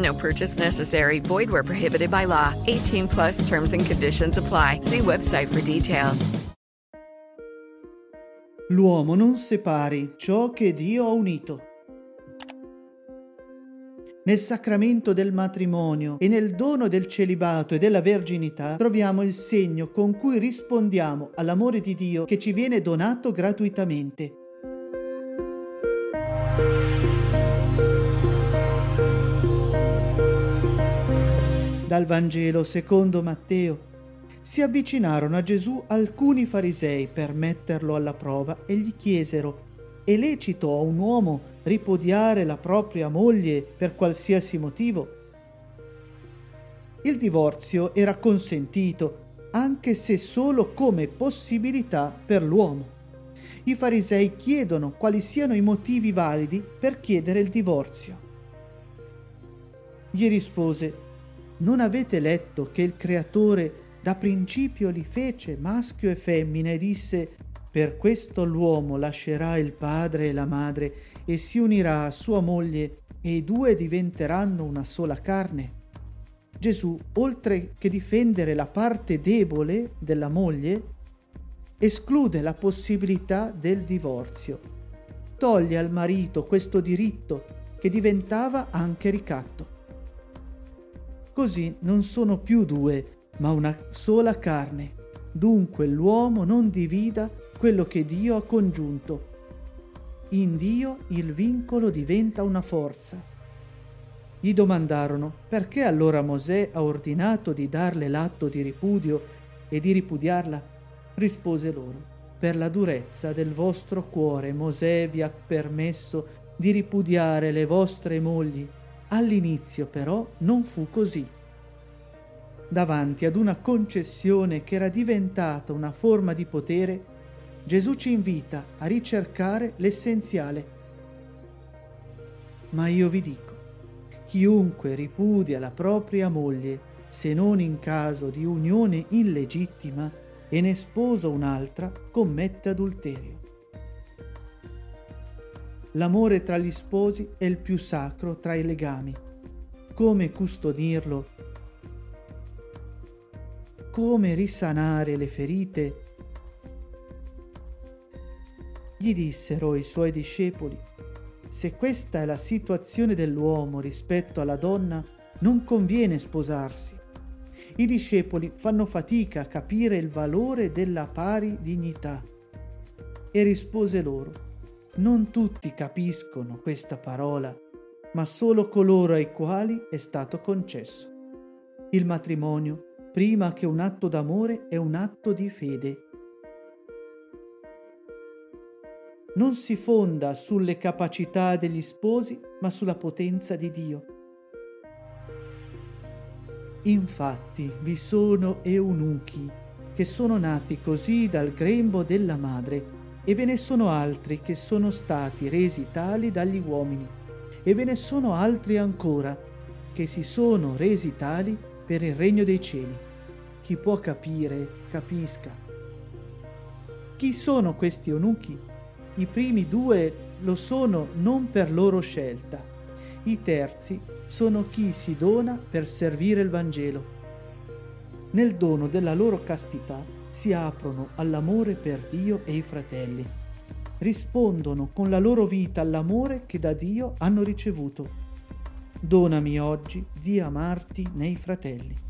No purchase necessary. Void where prohibited by law. 18 plus terms and conditions apply. See website for details. L'uomo non separi ciò che Dio ha unito. Nel sacramento del matrimonio e nel dono del celibato e della verginità troviamo il segno con cui rispondiamo all'amore di Dio che ci viene donato gratuitamente. Dal Vangelo secondo Matteo si avvicinarono a Gesù alcuni farisei per metterlo alla prova e gli chiesero è lecito a un uomo ripudiare la propria moglie per qualsiasi motivo? Il divorzio era consentito, anche se solo come possibilità per l'uomo. I farisei chiedono quali siano i motivi validi per chiedere il divorzio. Gli rispose, non avete letto che il Creatore da principio li fece maschio e femmina e disse per questo l'uomo lascerà il padre e la madre e si unirà a sua moglie e i due diventeranno una sola carne. Gesù, oltre che difendere la parte debole della moglie, esclude la possibilità del divorzio. Toglie al marito questo diritto che diventava anche ricatto. Così non sono più due, ma una sola carne. Dunque l'uomo non divida quello che Dio ha congiunto. In Dio il vincolo diventa una forza. Gli domandarono perché allora Mosè ha ordinato di darle l'atto di ripudio e di ripudiarla. Rispose loro, per la durezza del vostro cuore Mosè vi ha permesso di ripudiare le vostre mogli. All'inizio però non fu così davanti ad una concessione che era diventata una forma di potere, Gesù ci invita a ricercare l'essenziale. Ma io vi dico, chiunque ripudia la propria moglie, se non in caso di unione illegittima, e ne sposa un'altra, commette adulterio. L'amore tra gli sposi è il più sacro tra i legami. Come custodirlo come risanare le ferite. Gli dissero i suoi discepoli, se questa è la situazione dell'uomo rispetto alla donna, non conviene sposarsi. I discepoli fanno fatica a capire il valore della pari dignità. E rispose loro, non tutti capiscono questa parola, ma solo coloro ai quali è stato concesso. Il matrimonio prima che un atto d'amore è un atto di fede. Non si fonda sulle capacità degli sposi, ma sulla potenza di Dio. Infatti vi sono eunuchi che sono nati così dal grembo della madre, e ve ne sono altri che sono stati resi tali dagli uomini, e ve ne sono altri ancora che si sono resi tali per il regno dei cieli. Chi può capire, capisca. Chi sono questi eunuchi? I primi due lo sono non per loro scelta. I terzi sono chi si dona per servire il Vangelo. Nel dono della loro castità si aprono all'amore per Dio e i fratelli. Rispondono con la loro vita all'amore che da Dio hanno ricevuto. Donami oggi di amarti nei fratelli.